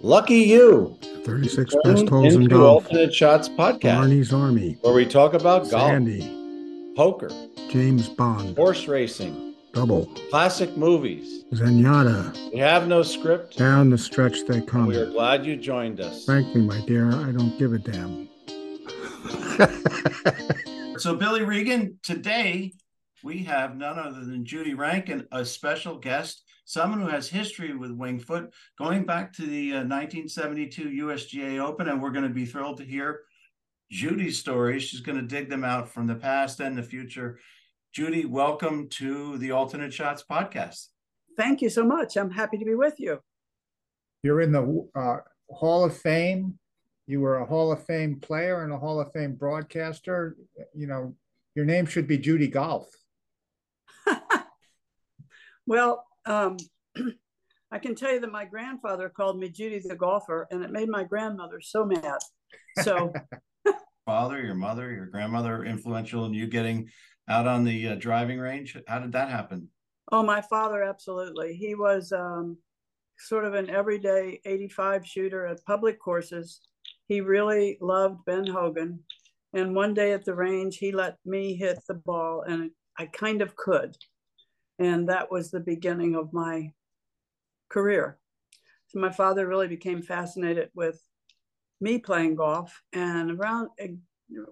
Lucky you. 36 Tuned best holes in golf. Alternate Shots podcast, Barney's Army. where we talk about golf, Sandy. poker, James Bond. horse racing, Double. classic movies. Zenyatta. We have no script. Down the stretch they come. We are glad you joined us. Frankly, my dear, I don't give a damn. So, Billy Regan, today we have none other than Judy Rankin, a special guest, someone who has history with Winged Foot, going back to the uh, 1972 USGA Open. And we're going to be thrilled to hear Judy's stories. She's going to dig them out from the past and the future. Judy, welcome to the Alternate Shots podcast. Thank you so much. I'm happy to be with you. You're in the uh, Hall of Fame. You were a Hall of Fame player and a Hall of Fame broadcaster. You know, your name should be Judy Golf. Well, um, I can tell you that my grandfather called me Judy the golfer, and it made my grandmother so mad. So, Father, your mother, your grandmother influential in you getting out on the uh, driving range. How did that happen? oh, my father, absolutely. He was um, sort of an everyday 85 shooter at public courses. He really loved Ben Hogan. And one day at the range, he let me hit the ball, and I kind of could. And that was the beginning of my career. So my father really became fascinated with me playing golf. And around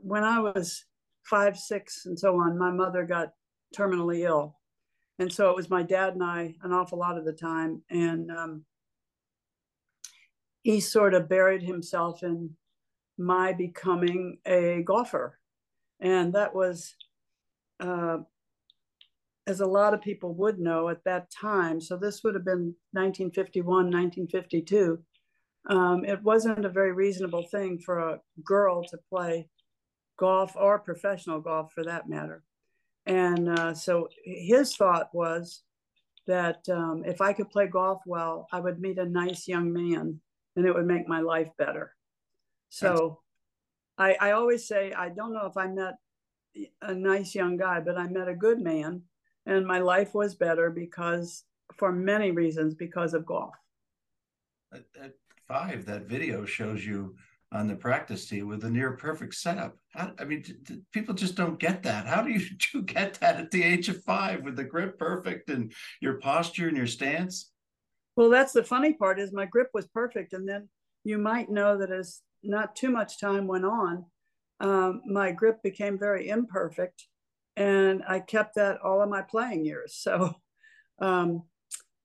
when I was five, six, and so on, my mother got terminally ill. And so it was my dad and I an awful lot of the time. And um, he sort of buried himself in my becoming a golfer. And that was, uh, as a lot of people would know at that time, so this would have been 1951, 1952. Um, it wasn't a very reasonable thing for a girl to play golf or professional golf for that matter. And uh, so his thought was that um, if I could play golf well, I would meet a nice young man and it would make my life better. So I, I always say, I don't know if I met a nice young guy, but I met a good man and my life was better because, for many reasons, because of golf. At, at five, that video shows you on the practice tee with a near perfect setup. How, I mean, people just don't get that. How do you, do you get that at the age of five with the grip perfect and your posture and your stance? Well, that's the funny part is my grip was perfect. And then you might know that as not too much time went on, um, my grip became very imperfect. And I kept that all of my playing years. So, um,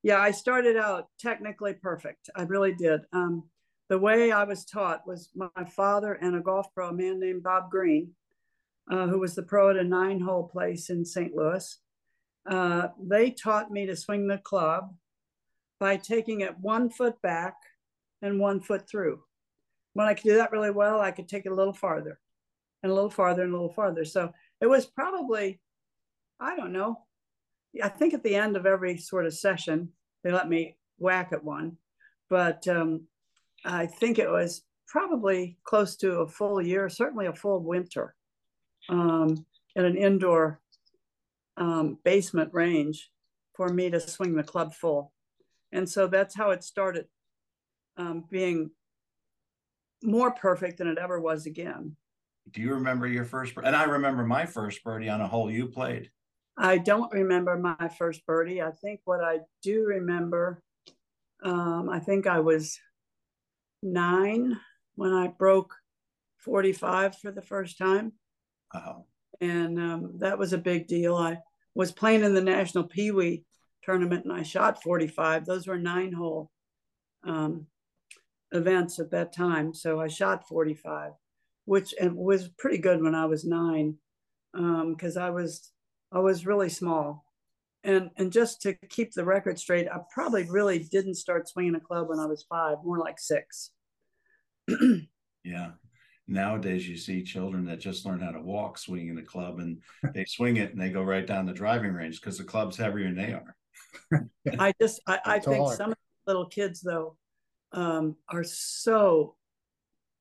yeah, I started out technically perfect. I really did. Um, the way I was taught was my father and a golf pro, a man named Bob Green, uh, who was the pro at a nine hole place in St. Louis. Uh, they taught me to swing the club by taking it one foot back and one foot through. When I could do that really well, I could take it a little farther and a little farther and a little farther. So it was probably, I don't know, I think at the end of every sort of session, they let me whack at one. But um, I think it was probably close to a full year, certainly a full winter um, in an indoor um, basement range for me to swing the club full. And so that's how it started um, being more perfect than it ever was again. Do you remember your first? And I remember my first birdie on a hole you played. I don't remember my first birdie. I think what I do remember, um, I think I was nine when I broke 45 for the first time. Wow. And um, that was a big deal. I was playing in the National Pee Wee tournament and I shot 45. Those were nine hole um, events at that time. So I shot 45, which and was pretty good when I was nine because um, I was I was really small. And, and just to keep the record straight, I probably really didn't start swinging a club when I was five, more like six. yeah. Nowadays, you see children that just learn how to walk swinging a club and they swing it and they go right down the driving range because the club's heavier than they are. I just, I, I think some little kids, though, um, are so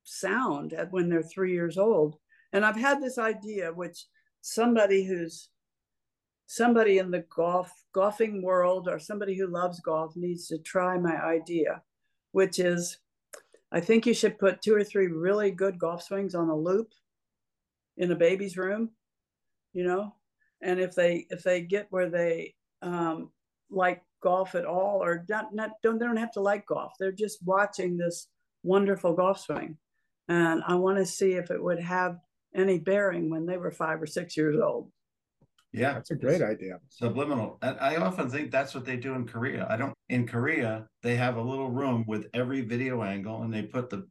sound at when they're three years old. And I've had this idea, which somebody who's somebody in the golf golfing world or somebody who loves golf needs to try my idea, which is I think you should put two or three really good golf swings on a loop in a baby's room, you know, and if they if they get where they um, like golf at all or not, not don't they don't have to like golf. They're just watching this wonderful golf swing and i want to see if it would have any bearing when they were five or six years old Yeah, That's a great idea. Subliminal. I often think that's what they do in Korea. I don't, in Korea, they have a little room with every video angle and they put the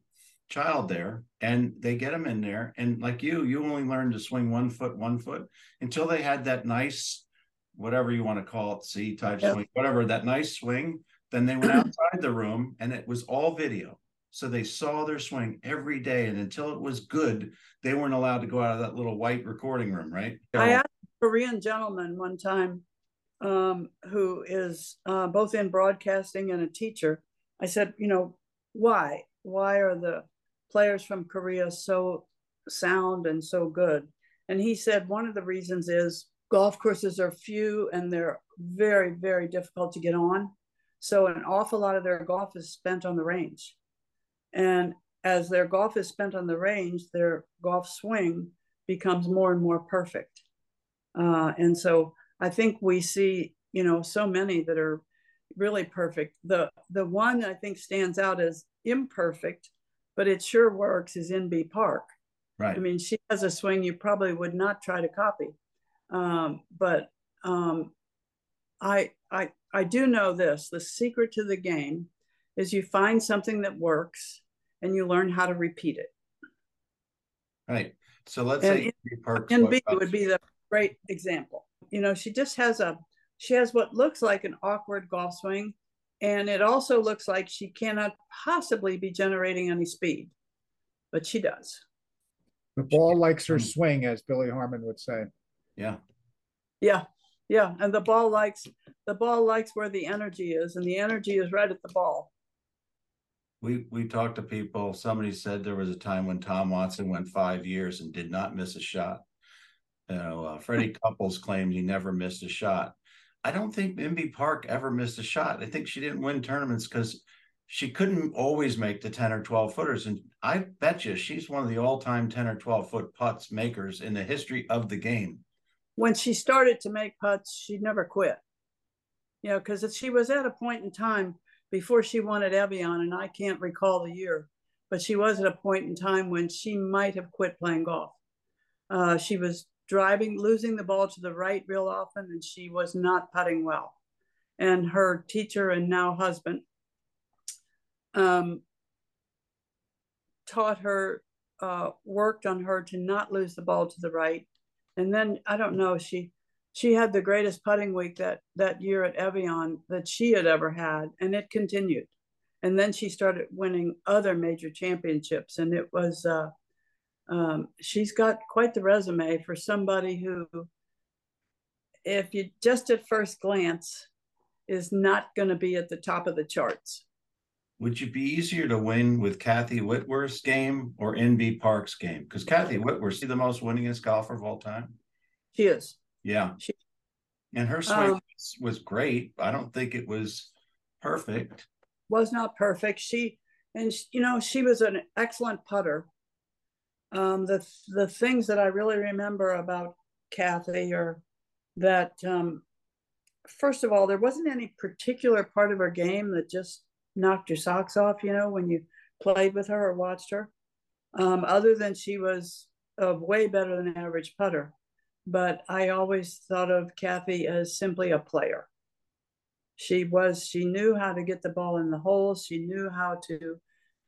child there and they get them in there. And like you, you only learned to swing one foot, one foot until they had that nice, whatever you want to call it, C type Yep. swing, whatever, that nice swing. Then they went outside the room and it was all video. So they saw their swing every day. And until it was good, they weren't allowed to go out of that little white recording room, right? i asked a korean gentleman one time um, who is uh, both in broadcasting and a teacher. I said you know why? Why are the players from korea so sound and so good? And he said one of the reasons is golf courses are few and they're very very difficult to get on. So an awful lot of their golf is spent on the range and as their golf is spent on the range their golf swing becomes more and more perfect uh, and so i think we see you know so many that are really perfect the the one i think stands out as imperfect but it sure works is Inbee Park Right. I mean, she has a swing you probably would not try to copy. Um, but um, I, I, I do know this the secret to the game is you find something that works and you learn how to repeat it. Right. So let's And say in- Parks Inbee would be the great example. You know, she just has a, she has what looks like an awkward golf swing. And it also looks like she cannot possibly be generating any speed, but she does. The ball likes her Mm. swing, as Billy Harmon would say. yeah. Yeah, yeah, and the ball likes the ball likes where the energy is, and the energy is right at the ball. We we talked to people. Somebody said there was a time when Tom Watson went five years and did not miss a shot. You know, uh, Freddie Couples claimed he never missed a shot. I don't think Inbee Park ever missed a shot. I think she didn't win tournaments because she couldn't always make the 10 or 12 footers. And I bet you she's one of the all-time 10 or 12 foot putts makers in the history of the game. When she started to make putts, she never quit. You know, because she was at a point in time before she at Evian, and I can't recall the year, but she was at a point in time when she might have quit playing golf. Uh, she was driving, losing the ball to the right real often, and she was not putting well. And her teacher and now husband um, taught her, uh, worked on her to not lose the ball to the right. And then I don't know, she she had the greatest putting week that that year at Evian that she had ever had, and it continued. And then she started winning other major championships, and it was uh, um, she's got quite the resume for somebody who, if you just at first glance, is not going to be at the top of the charts. Would you be easier to win with Kathy Whitworth's game or Inbee Park's game? Because Kathy Whitworth, she the most winningest golfer of all time. She is. Yeah. She- and her swing Um, was, was great. I don't think it was perfect. was not perfect. She and she, you know she was an excellent putter. Um, the the things that I really remember about Kathy are that um, first of all, there wasn't any particular part of her game that just knocked your socks off. You know, when you played with her or watched her, um, other than she was a way better than average putter. But I always thought of Kathy as simply a player. She was she knew how to get the ball in the hole, she knew how to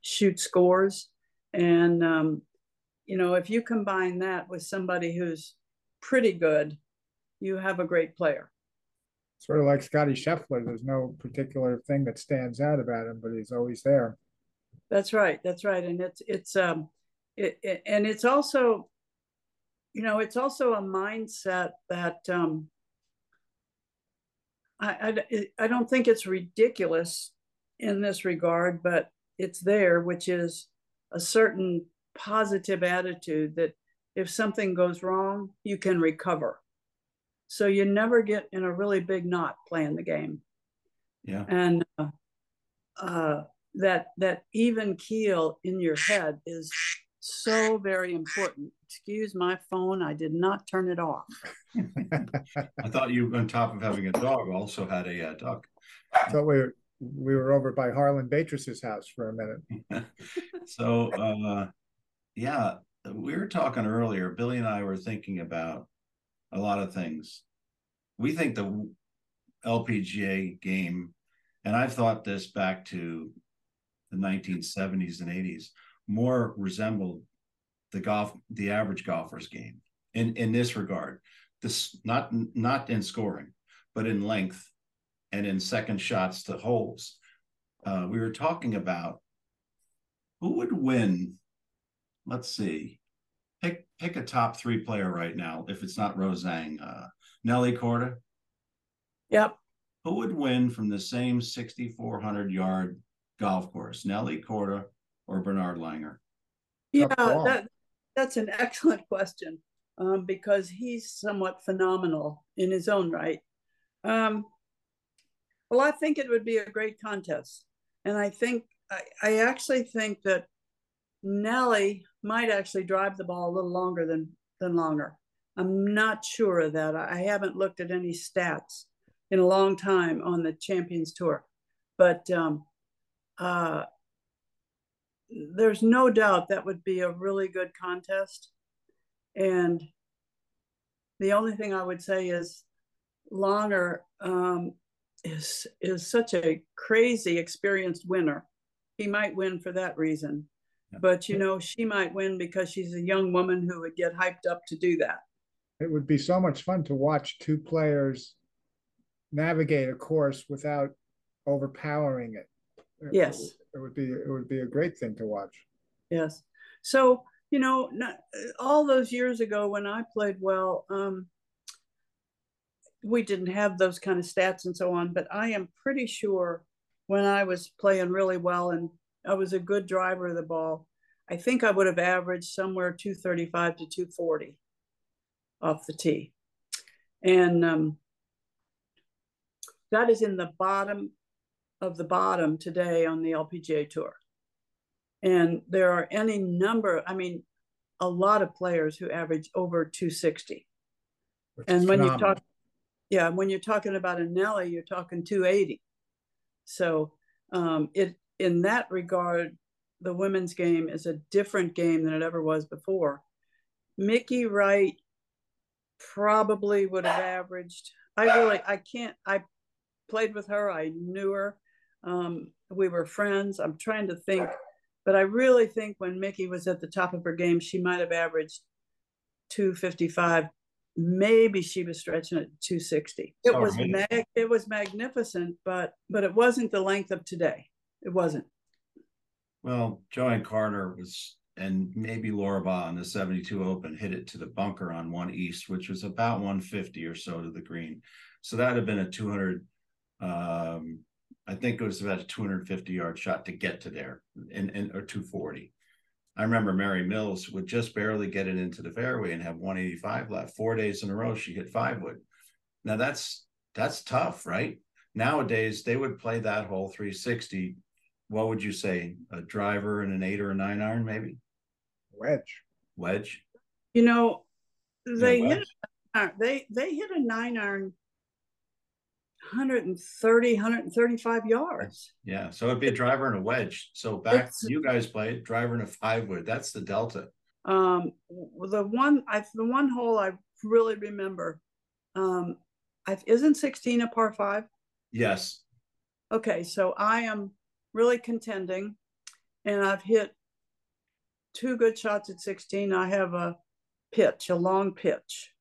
shoot scores. And um, you know if you combine that with somebody who's pretty good you have a great player. Sort of like Scotty Scheffler. There's no particular thing that stands out about him, but he's always there. that's right that's right. And it's it's um it, it and it's also you know it's also a mindset that um I, I, I don't think it's ridiculous in this regard, but it's there, which is a certain positive attitude that if something goes wrong, you can recover. So you never get in a really big knot playing the game. Yeah. And uh, uh, that that even keel in your head is so very important. Excuse my phone, I did not turn it off. I thought you, on top of having a dog, also had a uh, duck. So we were, we were over by Harlan Beatrice's house for a minute. So, uh, yeah, we were talking earlier, Billy and I were thinking about a lot of things. We think the LPGA game, and I've thought this back to the 1970s and 80s, more resembled the golf, the average golfer's game in, in this regard. This not not in scoring, but in length and in second shots to holes. Uh, we were talking about who would win. Let's see. Pick pick a top three player right now. If it's not Rosang, uh, Nelly Corda. Yep. Who would win from the same 6,400 yard golf course, Nelly Corda or Bernhard Langer? Yeah, that that's an excellent question um, because he's somewhat phenomenal in his own right. Um, well, I think it would be a great contest, and I think I, I actually think that Nelly might actually drive the ball a little longer than than Langer. I'm not sure of that. I haven't looked at any stats in a long time on the Champions Tour, but um, uh, there's no doubt that would be a really good contest. And the only thing I would say is Langer um, is is such a crazy experienced winner. He might win for that reason. Yeah. But you know, she might win because she's a young woman who would get hyped up to do that. It would be so much fun to watch two players navigate a course without overpowering it. Yes. It would be, it would be a great thing to watch. Yes. So, you know, not, all those years ago when I played well, um, we didn't have those kind of stats and so on, but I am pretty sure when I was playing really well and I was a good driver of the ball, I think I would have averaged somewhere 235 to 240 off the tee. And um, that is in the bottom of the bottom today on the LPGA Tour. And there are any number, I mean, a lot of players who average over 260. which And when you talk, yeah, when you're talking about a Nelly, you're talking 280. So um, it in that regard, the women's game is a different game than it ever was before. Mickey Wright probably would have averaged. I really, I can't. I played with her. I knew her. Um, we were friends. I'm trying to think, but I really think when Mickey was at the top of her game, she might have averaged 255 maybe she was stretching at 260 it Oh, was mag- it was magnificent but but it wasn't the length of today it wasn't Well, JoAnne Carner was, and maybe Laura Baugh on the 72 Open hit it to the bunker on one east, which was about 150 or so to the green. So that'd have been a 200. Um, I think it was about a 250 yard shot to get to there, and, and or 240. I remember Mary Mills would just barely get it into the fairway and have 185 left. Four days in a row, she hit five wood. Now that's that's tough, right? Nowadays they would play that hole 360 what would you say? A driver and an eight or a nine iron, maybe Wedge. wedge. you know they Yeah, hit a, they they hit a nine iron 130 135 yards Yeah, so it'd be a driver and a wedge. So back It's- you guys played driver and a five wood. That's the delta. um the one i the one hole i really remember um I, isn't 16 a par five Yes, okay so i am really contending and i've hit two good shots at 16 i have a pitch a long pitch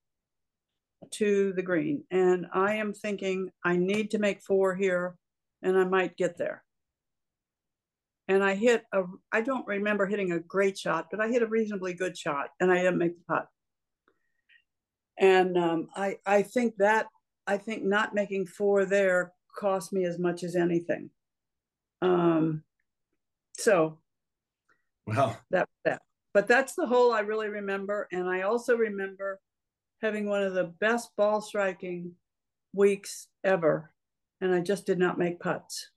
to the green. And i am thinking i need to make four here and i might get there. And i hit a i don't remember hitting a great shot but i hit a reasonably good shot and i didn't make the putt. And um, i i think that i think not making four there cost me as much as anything. Um so well, that that. But that's the hole i really remember. And i also remember having one of the best ball striking weeks ever and i just did not make putts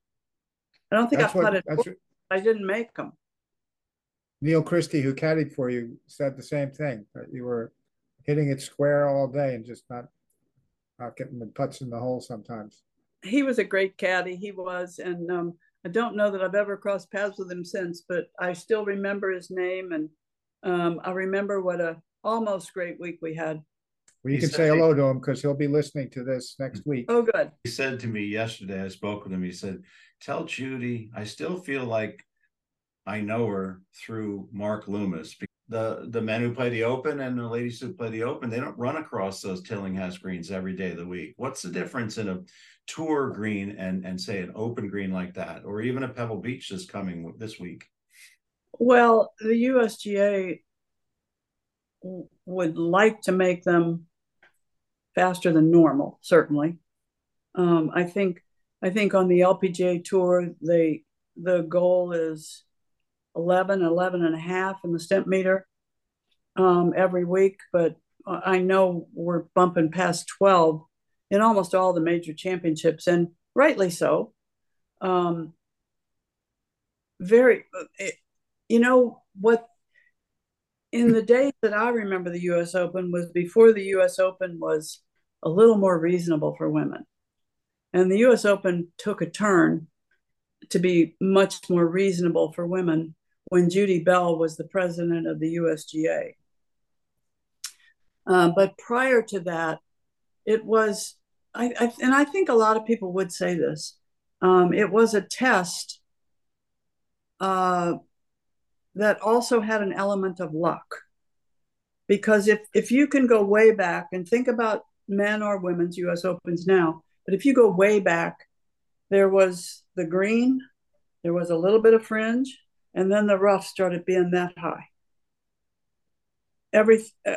i don't think That's i what, putted I didn't make them. Neil Christie, who caddied for you, said the same thing, that you were hitting it square all day and just not, not getting the putts in the hole sometimes. He was a great caddy. He was, and um, I don't know that I've ever crossed paths with him since, but I still remember his name, and um, I remember what a almost great week we had. Well, you He can said say hello to him because he'll be listening to this next mm-hmm. week. Oh, good. He said to me yesterday, I spoke with him, he said, tell Judy, I still feel like I know her through Mark Loomis. The, the men who play the open and the ladies who play the open, they don't run across those Tillinghast greens every day of the week. What's the difference in a tour green and, and say an open green like that, or even a Pebble Beach that's coming this week? Well, the USGA w- would like to make them faster than normal, certainly. Um, I think I think on the LPGA tour, they the goal is 11, 11 and a half in the Stimpmeter um, every week, but I know we're bumping past 12 in almost all the major championships, and rightly so. Um, very, it, you know what in the days that I remember the US Open was before the US Open was a little more reasonable for women. And the US Open took a turn to be much more reasonable for women when Judy Bell was the president of the USGA. Uh, but prior to that, it was, I, I, and I think a lot of people would say this, um, it was a test uh, that also had an element of luck. Because if, if you can go way back and think about men or women's US Opens now, but if you go way back, there was the green, there was a little bit of fringe, and then the rough started being that high. Every, uh,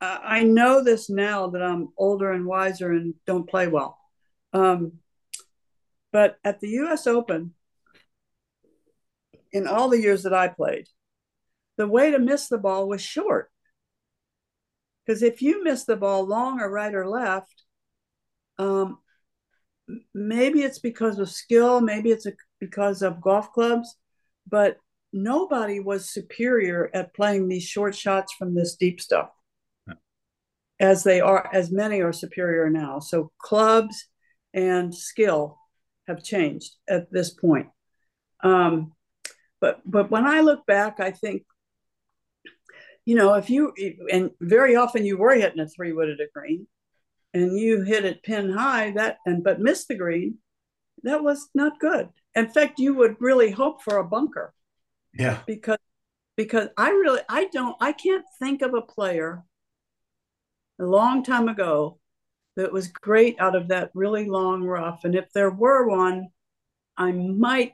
I know this now that I'm older and wiser and don't play well. Um, but at the US Open, in all the years that I played, the way to miss the ball was short. Because if you miss the ball long or right or left, um, maybe it's because of skill, maybe it's a, because of golf clubs, but nobody was superior at playing these short shots from this deep stuff. Yeah. As they are, as many are superior now. So clubs and skill have changed at this point. Um, but but when I look back, I think, you know, if you and very often you were hitting a three wood at a green, and you hit it pin high that and but missed the green, that was not good. In fact, you would really hope for a bunker Yeah. because because I really I don't I can't think of a player a long time ago that was great out of that really long rough. And if there were one, I might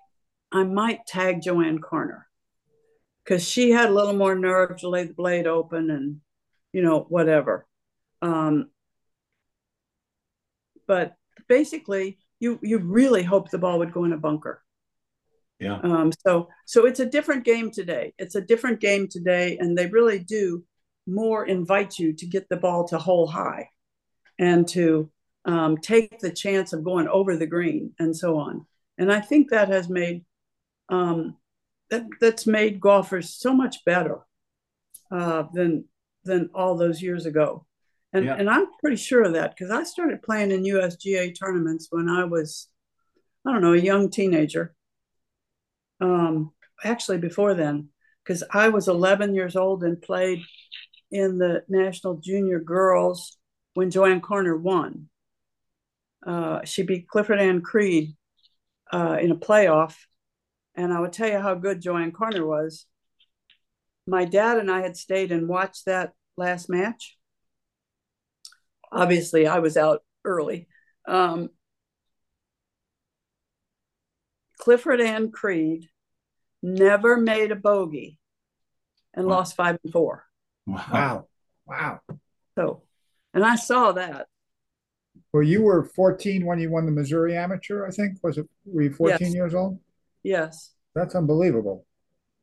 I might tag JoAnne Carner because she had a little more nerve to lay the blade open and you know whatever. Um, but basically, you you really hope the ball would go in a bunker. Yeah. Um, so so it's a different game today. It's a different game today, and they really do more invite you to get the ball to hole high, and to um, take the chance of going over the green and so on. And I think that has made um, that that's made golfers so much better uh, than than all those years ago. And Yeah. and I'm pretty sure of that because I started playing in USGA tournaments when I was I don't know a young teenager. Um, actually before then, because I was 11 years old and played in the National Junior Girls when JoAnne Carner won. Uh, she beat Clifford Ann Creed uh, in a playoff, and I would tell you how good JoAnne Carner was. My dad and I had stayed and watched that last match. Obviously, I was out early. Um, Clifford Ann Creed never made a bogey and Wow. lost five and four. Wow, wow. So, and I saw that. Well, you were fourteen when you won the Missouri Amateur, I think, was it? Were you fourteen Yes. years old? Yes. That's unbelievable.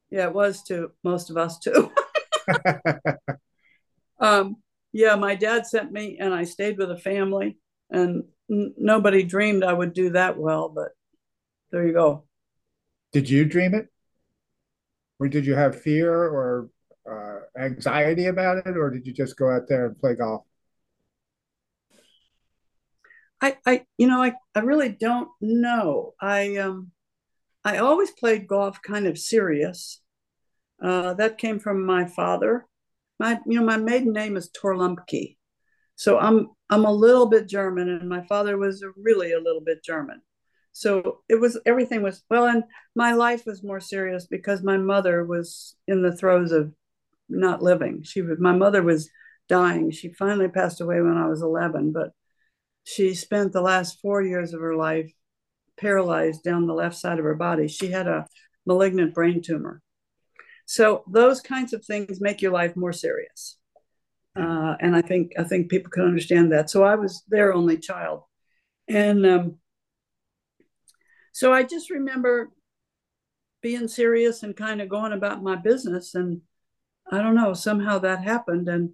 Yeah, it was to most of us too. um, yeah, my dad sent me and I stayed with a family and n- nobody dreamed I would do that well, but there you go. Did you dream it? Or did you have fear or uh, anxiety about it, or did you just go out there and play golf? I, I, you know, I, I really don't know. I, um, I always played golf kind of serious. Uh, that came from my father. My, you know, my maiden name is Torluemke, so I'm, I'm a little bit German, and my father was really a little bit German. So it was everything was well, and my life was more serious because my mother was in the throes of not living. She was my mother was dying. She finally passed away when I was 11, but she spent the last four years of her life paralyzed down the left side of her body. She had a malignant brain tumor. So those kinds of things make your life more serious. Uh, and I think I think people can understand that. So I was their only child, and um, so I just remember being serious and kind of going about my business. And I don't know, somehow that happened, and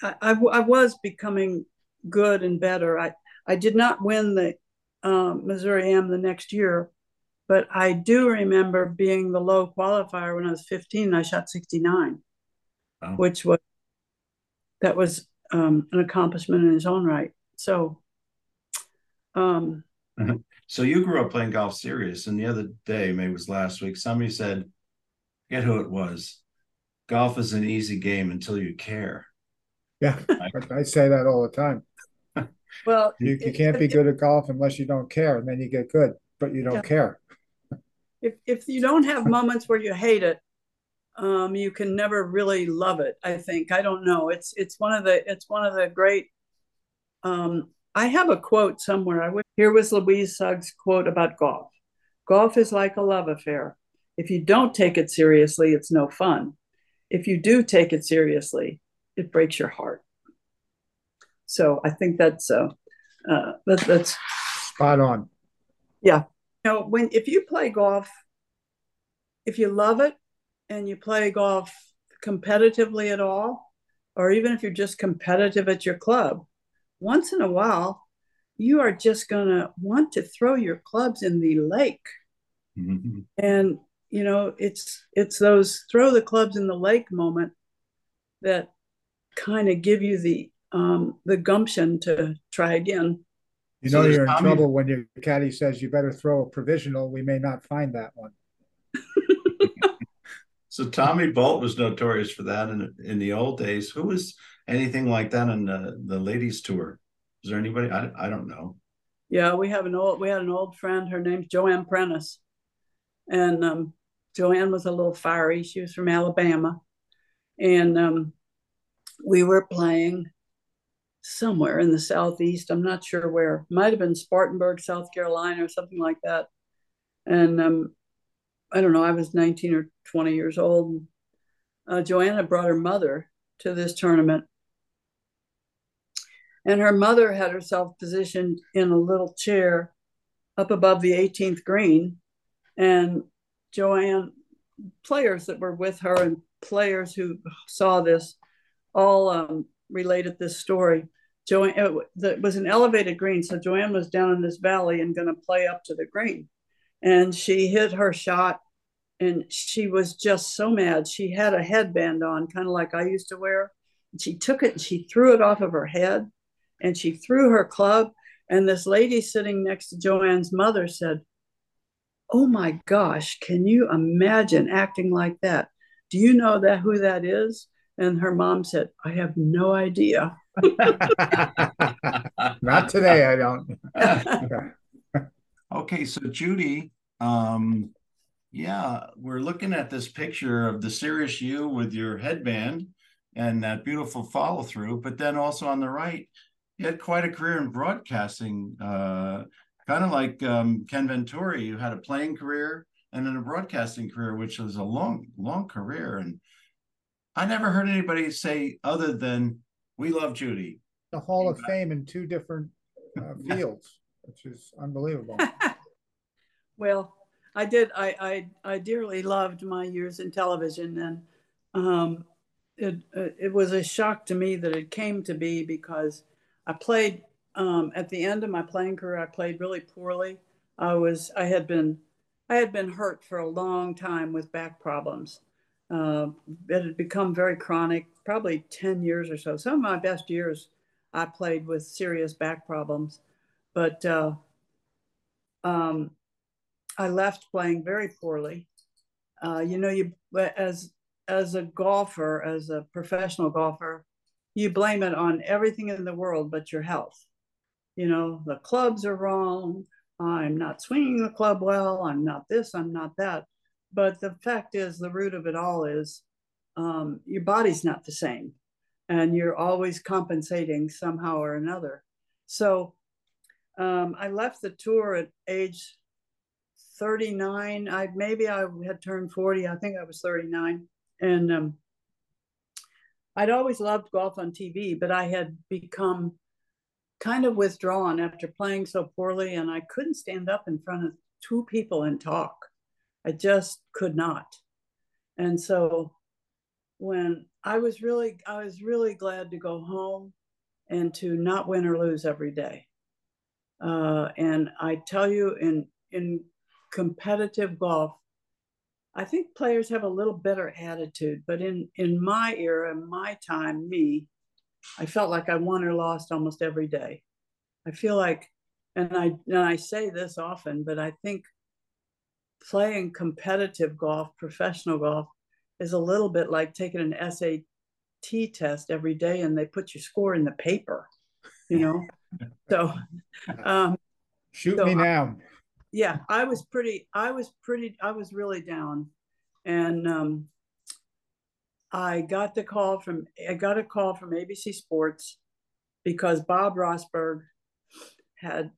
I, I, I was becoming good and better. I I did not win the um, Missouri Am the next year, but I do remember being the low qualifier when I was 15. I shot 69, oh. which was that was um, an accomplishment in its own right. So, um, mm-hmm. so you grew up playing golf serious, and the other day, maybe it was last week, somebody said, "Get who it was." Golf is an easy game until you care. Yeah, I say that all the time. Well, you, you can't be good at golf unless you don't care, and then you get good, but you don't yeah. care. If if you don't have moments where you hate it, um, you can never really love it. I think I don't know. It's it's one of the it's one of the great. Um, I have a quote somewhere. I would here was Louise Suggs' quote about golf. Golf is like a love affair. If you don't take it seriously, it's no fun. If you do take it seriously, it breaks your heart. So I think that's uh, uh, that, that's spot on. Yeah, you know, when if you play golf, if you love it and you play golf competitively at all, or even if you're just competitive at your club, once in a while, you are just gonna want to throw your clubs in the lake. Mm-hmm. And you know, it's it's those throw the clubs in the lake moment that kind of give you the um, the gumption to try again. You know so you're in Tommy... trouble when your caddy says you better throw a provisional. We may not find that one. so Tommy Bolt was notorious for that in in the old days. Who was anything like that on the the ladies tour? Is there anybody? I, I don't know. Yeah, we have an old we had an old friend. Her name's Joanne Prentice, and um, Joanne was a little fiery. She was from Alabama, and um, we were playing somewhere in the southeast. I'm not sure where. Might have been Spartanburg, South Carolina, or something like that. And um, I don't know. I was 19 or 20 years old. Uh, Joanna brought her mother to this tournament, and her mother had herself positioned in a little chair up above the 18th green, and Joanne players that were with her and players who saw this all um, related this story. Joanne, uh, it was an elevated green, so Joanne was down in this valley and going to play up to the green, and she hit her shot, and she was just so mad. She had a headband on, kind of like I used to wear. She took it and she threw it off of her head, and she threw her club. And this lady sitting next to Joanne's mother said, "Oh my gosh, can you imagine acting like that? Do you know that who that is?" And her mom said, I have no idea. Not today, I don't. okay, so Judy, um, yeah, we're looking at this picture of the serious you with your headband and that beautiful follow through, but then also on the right, you had quite a career in broadcasting, uh, kind of like um, Ken Venturi. You had a playing career and then a broadcasting career, which was a long, long career. And I never heard anybody say other than "We love Judy." The Hall of Fame in two different uh, fields, which is unbelievable. well, I did. I, I I dearly loved my years in television, and um, it it was a shock to me that it came to be because I played um, at the end of my playing career. I played really poorly. I was I had been I had been hurt for a long time with back problems. Uh, it had become very chronic, probably 10 years or so. Some of my best years I played with serious back problems, but uh, um, I left playing very poorly. Uh, you know, you as as a golfer, as a professional golfer, you blame it on everything in the world but your health. You know, the clubs are wrong. I'm not swinging the club well. I'm not this. I'm not that. But the fact is, the root of it all is um, your body's not the same, and you're always compensating somehow or another. So um, I left the tour at age 39. I maybe I had turned 40. I think I was 39, and um, I'd always loved golf on TV, but I had become kind of withdrawn after playing so poorly, and I couldn't stand up in front of two people and talk. I just could not. And so when I was really, I was really glad to go home and to not win or lose every day. Uh, and I tell you, in in competitive golf, I think players have a little better attitude. But in in my era, my time, me, I felt like I won or lost almost every day. I feel like, and I and I say this often, but I think playing competitive golf, professional golf, is a little bit like taking an SAT test every day and they put your score in the paper, you know? so, um, Shoot so me I- now. yeah, I was pretty, I was pretty, I was really down. And um, I got the call from, I got a call from ABC Sports because Bob Rosburg had,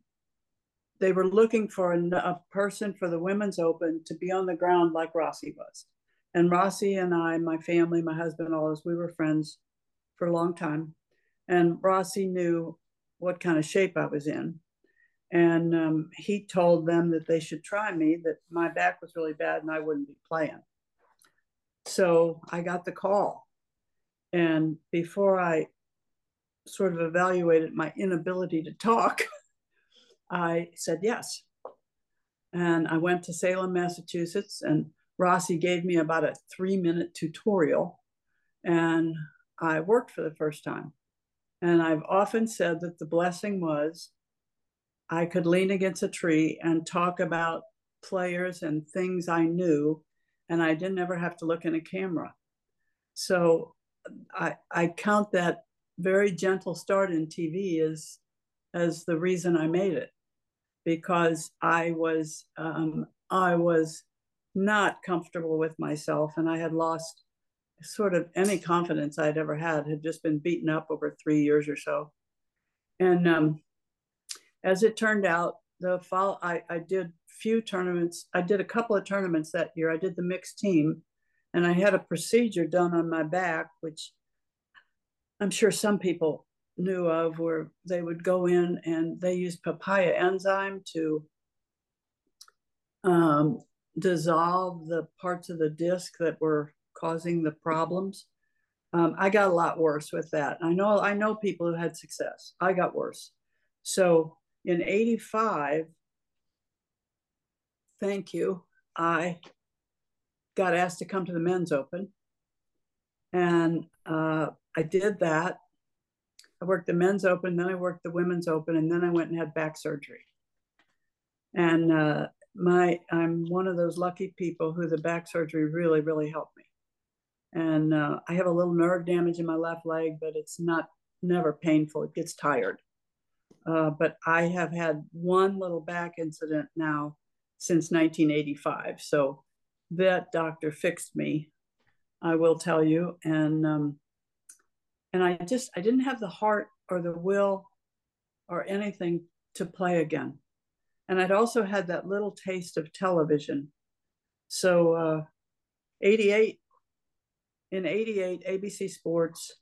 they were looking for a, a person for the Women's Open to be on the ground like Rossi was. And Rossi and I, my family, my husband, all of us, we were friends for a long time. And Rossi knew what kind of shape I was in and um, he told them that they should try me that my back was really bad and i wouldn't be playing so i got the call and before i sort of evaluated my inability to talk i said yes. And i went to salem massachusetts and rossi gave me about a three minute tutorial and i worked for the first time. And i've often said that the blessing was I could lean against a tree and talk about players and things I knew, and I didn't ever have to look in a camera. So I, I count that very gentle start in TV as, as the reason I made it, because I was um, I was not comfortable with myself, and I had lost sort of any confidence I'd ever had. Had just been beaten up over three years or so, and um, as it turned out, the fall I, I did few tournaments. I did a couple of tournaments that year. I did the mixed team, and I had a procedure done on my back, which I'm sure some people knew of, where they would go in and they used papaya enzyme to um, dissolve the parts of the disc that were causing the problems. Um, I got a lot worse with that. I know I know people who had success. I got worse. So in 85, thank you, I got asked to come to the men's open. And uh, I did that. I worked the men's open, then I worked the women's open, and then I went and had back surgery. And uh, my, I'm one of those lucky people who the back surgery really, really helped me. And uh, I have a little nerve damage in my left leg, but it's not never painful. It gets tired. Uh, but I have had one little back incident now since 1985. So that doctor fixed me, I will tell you. And um, and I just I didn't have the heart or the will or anything to play again. And I'd also had that little taste of television. So uh, 88 in 88 ABC Sports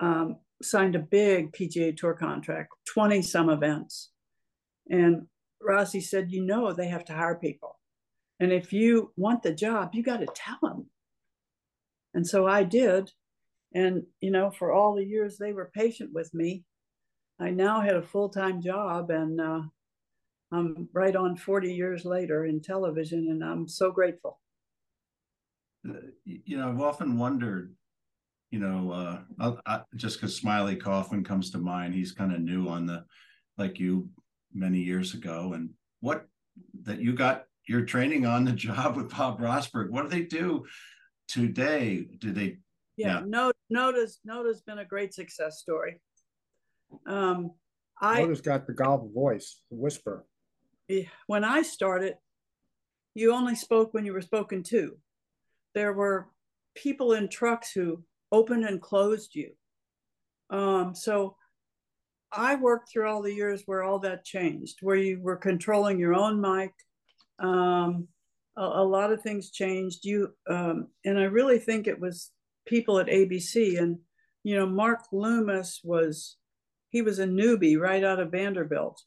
um, signed a big PGA Tour contract, 20 some events. And Rossi said, You know, they have to hire people. And if you want the job, you got to tell them. And so I did. And, you know, for all the years they were patient with me, I now had a full time job. And uh, I'm right on 40 years later in television, and I'm so grateful. You know, I've often wondered, you know, uh, I, I, just because Smylie Kaufman comes to mind, he's kind of new on the, like you, many years ago, and what that you got your training on the job with Bob Rosburg. What do they do today? Do they? Yeah, yeah. Note, Notah's Notah's been a great success story. Um, I Notah's got the golf voice, the whisper. When I started, you only spoke when you were spoken to. There were people in trucks who opened and closed you. Um, so I worked through all the years where all that changed, where you were controlling your own mic. Um, a, a, lot of things changed. You um, and I really think it was people at ABC and you know Mark Loomis was he was a newbie right out of Vanderbilt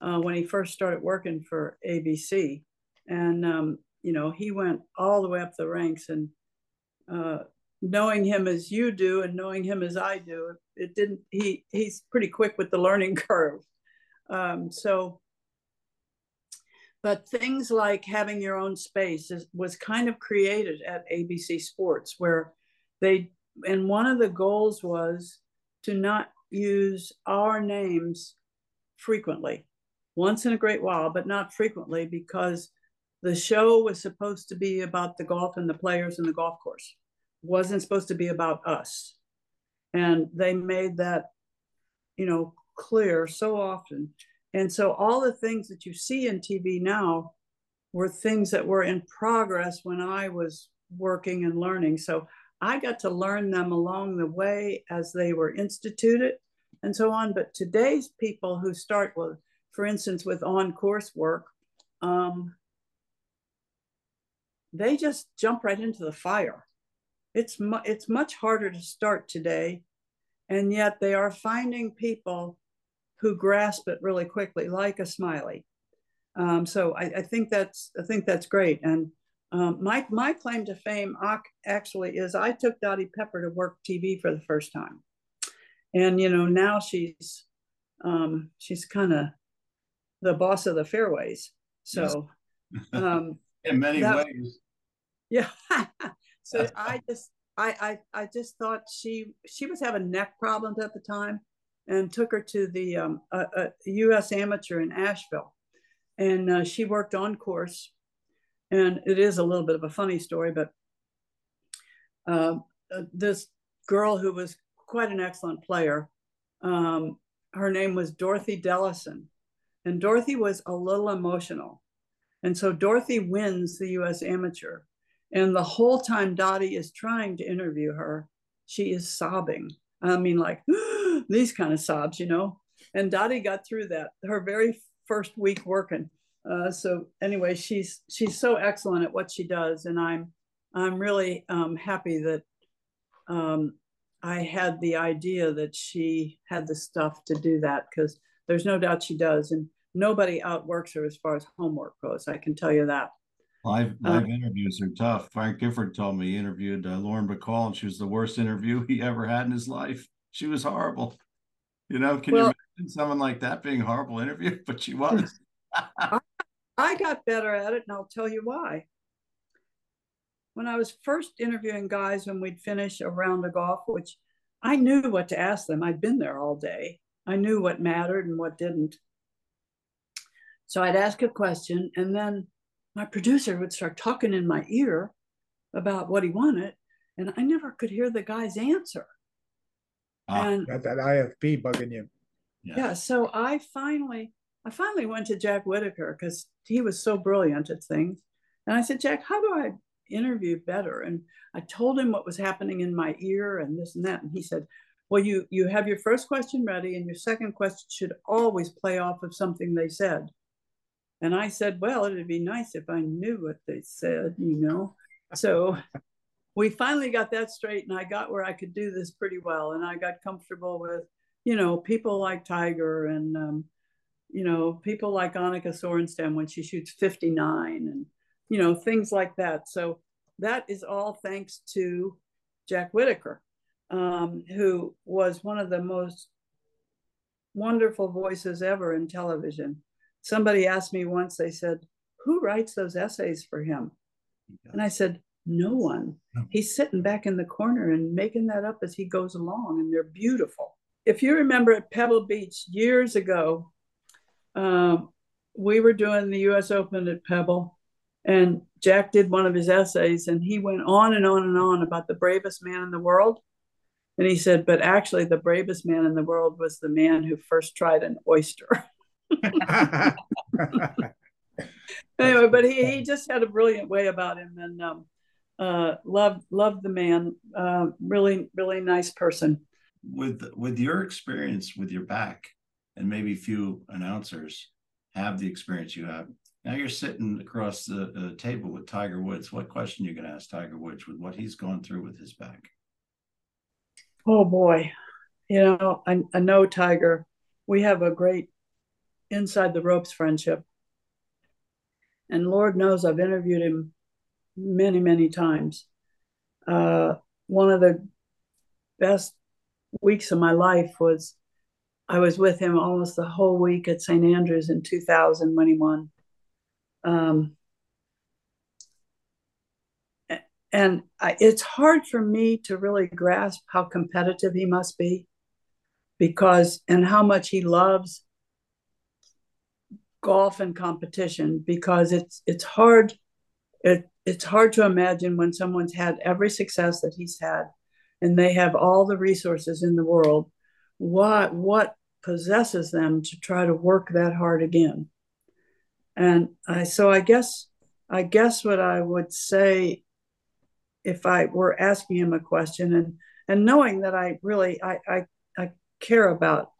uh, when he first started working for ABC, and um, you know he went all the way up the ranks and uh, knowing him as you do and knowing him as I do, it didn't. He he's pretty quick with the learning curve. Um, so, but things like having your own space is, was kind of created at ABC Sports, where they and one of the goals was to not use our names frequently, once in a great while, but not frequently because the show was supposed to be about the golf and the players and the golf course wasn't supposed to be about us. And they made that, you know, clear so often. And so all the things that you see in TV now were things that were in progress when I was working and learning. So I got to learn them along the way as they were instituted and so on. But today's people who start with, for instance, with on course work, um, they just jump right into the fire. It's mu- it's much harder to start today and yet they are finding people who grasp it really quickly like a Smylie. Um, so I, I, think that's i think that's great. And um, my, my claim to fame actually is i took dottie pepper to work tv for the first time. And you know now she's um, she's kind of the boss of the fairways. So um, in many that, ways. Yeah. So I just I, I I just thought she she was having neck problems at the time, and took her to the um, a, a U.S. amateur in Asheville, and uh, she worked on course, and it is a little bit of a funny story, but uh, this girl who was quite an excellent player, um, her name was Dorothy Delasin, and Dorothy was a little emotional, and so Dorothy wins the U.S. amateur and the whole time Dottie is trying to interview her, she is sobbing. I mean, like these kind of sobs, you know. And Dottie got through that her very first week working. Uh, so anyway, she's she's so excellent at what she does, and I'm I'm really um, happy that um, I had the idea that she had the stuff to do that because there's no doubt she does, and nobody outworks her as far as homework goes. I can tell you that. Live uh, live interviews are tough. Frank Gifford told me he interviewed uh, Lauren Bacall, and she was the worst interview he ever had in his life. She was horrible. You know, can well, you imagine someone like that being horrible interview? But she was. I, I got better at it, and I'll tell you why. When I was first interviewing guys, when we'd finish a round of golf, which I knew what to ask them, I'd been there all day. I knew what mattered and what didn't. So I'd ask a question, and then my producer would start talking in my ear about what he wanted, and I never could hear the guy's answer. Ah, and that, that IFB bugging you. Yeah. yeah. So I finally, I finally went to Jack Whitaker because he was so brilliant at things, and I said, Jack, how do I interview better? And I told him what was happening in my ear and this and that, and he said, well, you you have your first question ready, and your second question should always play off of something they said. And I said, well, it'd be nice if I knew what they said, you know. So we finally got that straight, and I got where I could do this pretty well. And I got comfortable with, you know, people like Tiger and, um, you know, people like Annika Sorenstam when she shoots 59 and, you know, things like that. So that is all thanks to Jack Whitaker, um, who was one of the most wonderful voices ever in television somebody asked me once, they said, Who writes those essays for him? And I said, No one. He's sitting back in the corner and making that up as he goes along, and they're beautiful. If you remember at Pebble Beach years ago, um, we were doing the US Open at Pebble, and Jack did one of his essays, and he went on and on and on about the bravest man in the world. And he said, but actually, the bravest man in the world was the man who first tried an oyster. anyway, but he, he just had a brilliant way about him and um, uh, loved loved the man. Uh, really, really nice person. With with your experience with your back, and maybe few announcers have the experience you have. Now you're sitting across the, the table with Tiger Woods. What question you going to ask Tiger Woods with what he's gone through with his back? Oh boy, you know, I, I know Tiger. We have a great inside the ropes friendship. And Lord knows I've interviewed him many, many times. Uh, one of the best weeks of my life was I was with him almost the whole week at St. Andrews in 2000 when he won. Um, and I, it's hard for me to really grasp how competitive he must be because and how much he loves golf and competition because it's it's hard it, it's hard to imagine when someone's had every success that he's had and they have all the resources in the world what what possesses them to try to work that hard again. And I, so i guess i guess what i would say if I were asking him a question and and knowing that I really I I, I care about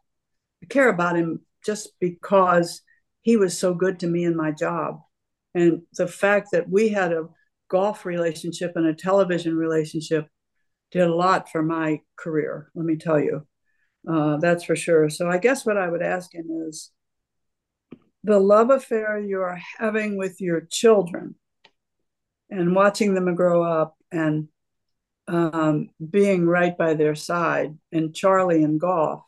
I care about him just because he was so good to me in my job. And the fact that we had a golf relationship and a television relationship did a lot for my career let me tell you uh, that's for sure so i guess what i would ask him is the love affair you are having with your children and watching them grow up and um, being right by their side and Charlie and golf.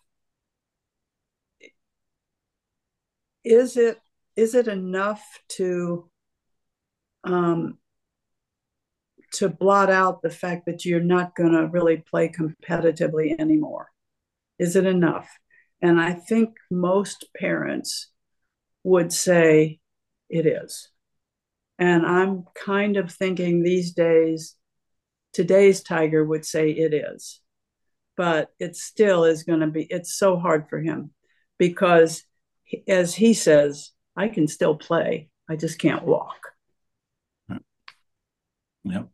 Is it is it enough to um, to blot out the fact that you're not going to really play competitively anymore? Is it enough? And I think most parents would say it is. And I'm kind of thinking these days, today's Tiger would say it is. But it still is going to be, it's so hard for him because, as he says, I can still play. I just can't walk. Yep.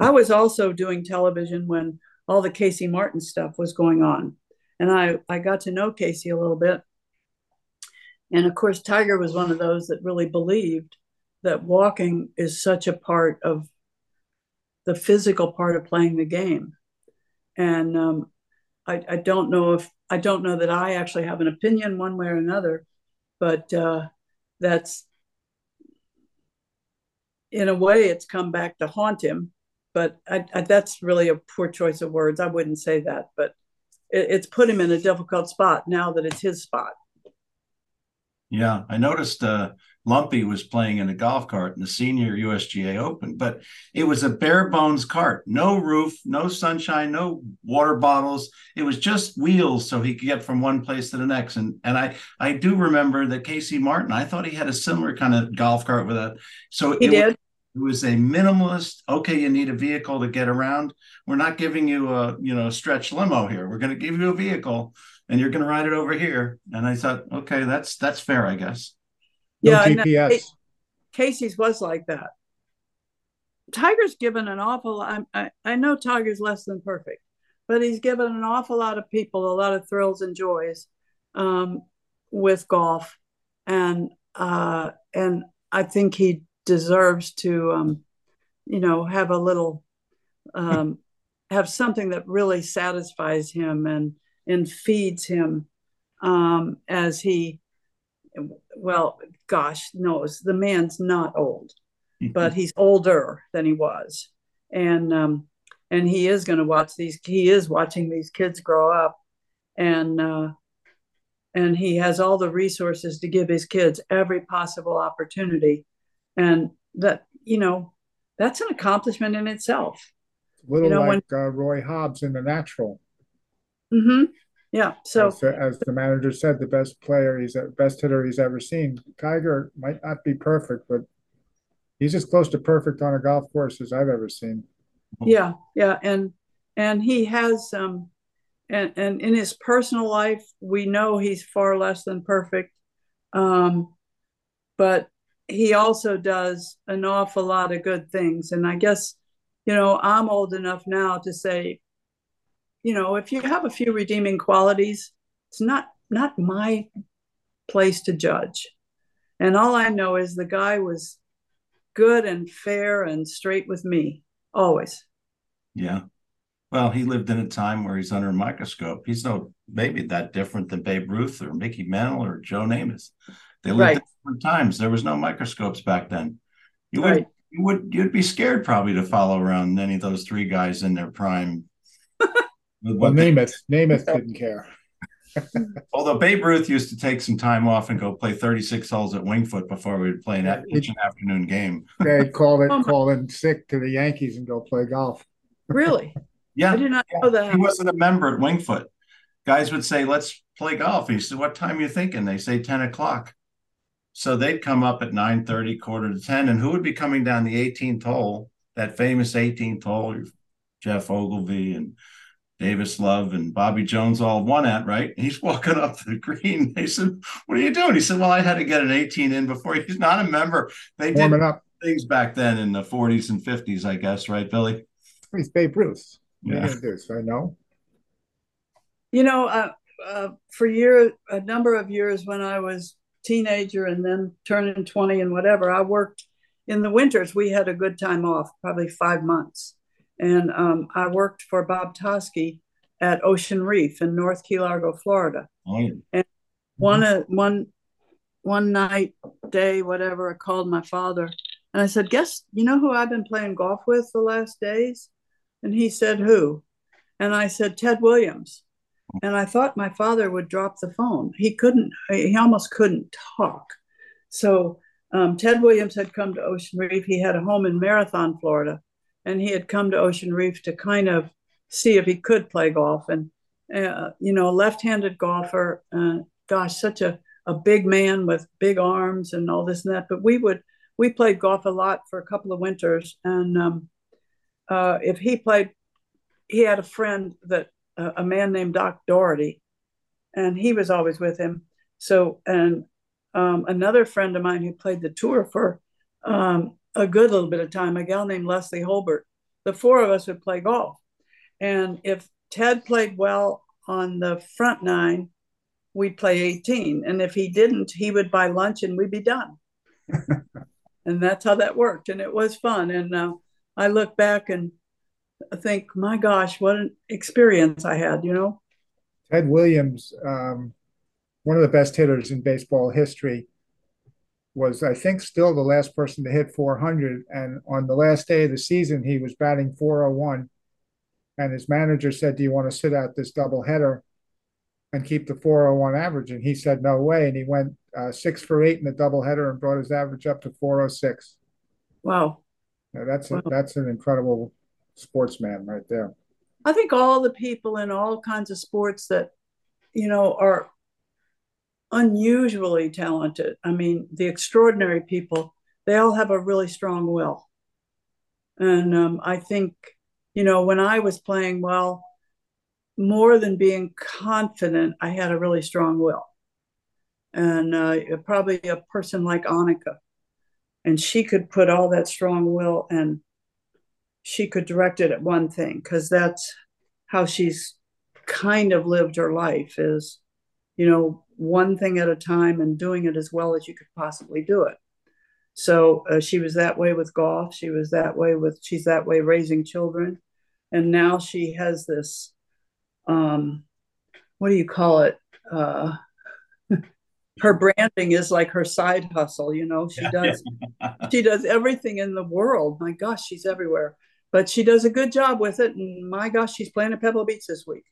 I was also doing television when all the Casey Martin stuff was going on. And I, I got to know Casey a little bit. And of course, Tiger was one of those that really believed that walking is such a part of the physical part of playing the game. And um, I, I, don't know if I don't know that I actually have an opinion one way or another, but uh, that's in a way it's come back to haunt him. But I, I, that's really a poor choice of words. I wouldn't say that, but it, it's put him in a difficult spot now that it's his spot. Yeah, I noticed uh, Lumpy was playing in a golf cart in the senior USGA Open, but it was a bare bones cart, no roof, no sunshine, no water bottles. It was just wheels so he could get from one place to the next. And and I I do remember that Casey Martin. I thought he had a similar kind of golf cart with a. So he it did. Was, it was a minimalist. Okay, you need a vehicle to get around. We're not giving you a you know stretch limo here. We're going to give you a vehicle, and you're going to ride it over here. And I thought, okay, that's that's fair, I guess. No yeah, GPS. Casey's was like that. Tiger's given an awful. I, I I know Tiger's less than perfect, but he's given an awful lot of people a lot of thrills and joys um, with golf, and uh, and I think he deserves to, um, you know, have a little, um, have something that really satisfies him and and feeds him um, as he well, gosh knows the man's not old, but he's older than he was, and um, and he is going to watch these. He is watching these kids grow up, and uh, and he has all the resources to give his kids every possible opportunity. And that, you know, that's an accomplishment in itself. A little You know, like uh, Roy Hobbs in The Natural. hmm Yeah. So, as, the- as the manager said, the best player he's best hitter he's ever seen. Tiger might not be perfect, but he's as close to perfect on a golf course as I've ever seen. yeah, yeah. And, and he has, um, and, and in his personal life, we know he's far less than perfect. Um, but he also does an awful lot of good things. And I guess, you know, I'm old enough now to say, you know, if you have a few redeeming qualities, it's not not my place to judge. And all I know is the guy was good and fair and straight with me, always. Yeah. Well, he lived in a time where he's under a microscope. He's no maybe that different than Babe Ruth or Mickey Mantle or Joe Namath. They lived Right. different times. There was no microscopes back then. You would Right. you would you'd be scared probably to follow around any of those three guys in their prime. With Well, what they- Namath, Namath didn't care. although Babe Ruth used to take some time off and go play 36 holes at Winged Foot before we would play an, it- an afternoon game. They called it Oh, my- in sick to the Yankees and go play golf. Really? Yeah. I did not know that. He wasn't a member at Winged Foot. Guys would say, let's play golf. He said, what time are you thinking? They say 10 o'clock. So they'd come up at 9 30, quarter to 10. And who would be coming down the 18th hole, that famous 18th hole? Geoff Ogilvy and Davis Love and Bobby Jones all won at, right? And he's walking up to the green. They said, What are you doing? He said, Well, I had to get an 18 in before he's not a member. They did Warming up. things back then in the 40s and 50s, I guess, right, Billy? He's Babe Ruth. What are Yeah. you gonna do? Say no? You know, uh, uh, for year a number of years when I was teenager and then turning 20 and whatever, I worked in the winters. We had a good time off, probably five months. And um, I worked for Bob Toski at Ocean Reef in North Key Largo, Florida. Oh, yeah. One uh, one one night, day, whatever, I called my father and I said, Guess you know who I've been playing golf with the last days? And he said, Who? And I said, Ted Williams. And I thought my father would drop the phone. He couldn't, he almost couldn't talk. So um, Ted Williams had come to Ocean Reef. He had a home in Marathon, Florida, and he had come to Ocean Reef to kind of see if he could play golf. And, uh, you know, a left handed golfer, uh, gosh, such a, a big man with big arms and all this and that. But we would, we played golf a lot for a couple of winters. And um, uh, if he played, he had a friend that a man named Doc Doherty, and he was always with him. So, and um, another friend of mine who played the tour for um, a good little bit of time, a gal named Leslie Holbert. The four of us would play golf, and if Ted played well on the front nine, we'd play 18, and if he didn't, he would buy lunch and we'd be done. and that's how that worked, and it was fun. And uh, I look back and think, my gosh, what an experience I had, you know? Ted Williams, um, one of the best hitters in baseball history, was I think still the last person to hit 400. And on the last day of the season, he was batting 401. And his manager said, "Do you want to sit out this doubleheader and keep the 401 average?" And he said, "No way." And he went uh, six for eight in the doubleheader and brought his average up to 406. Wow. Now, that's a, Wow. that's an incredible sportsman right there. I think all the people in all kinds of sports that, you know, are unusually talented. I mean, the extraordinary people, they all have a really strong will. And um, I think, you know, when I was playing well, more than being confident, I had a really strong will. And uh, probably a person like Annika. And she could put all that strong will and she could direct it at one thing because that's how she's kind of lived her life is you know one thing at a time and doing it as well as you could possibly do it. So uh, she was that way with golf. She was that way with she's that way raising children. And now she has this um what do you call it? Uh her branding is like her side hustle you know? She does she does everything in the world. My gosh she's everywhere but she does a good job with it and my gosh she's playing at pebble beach this week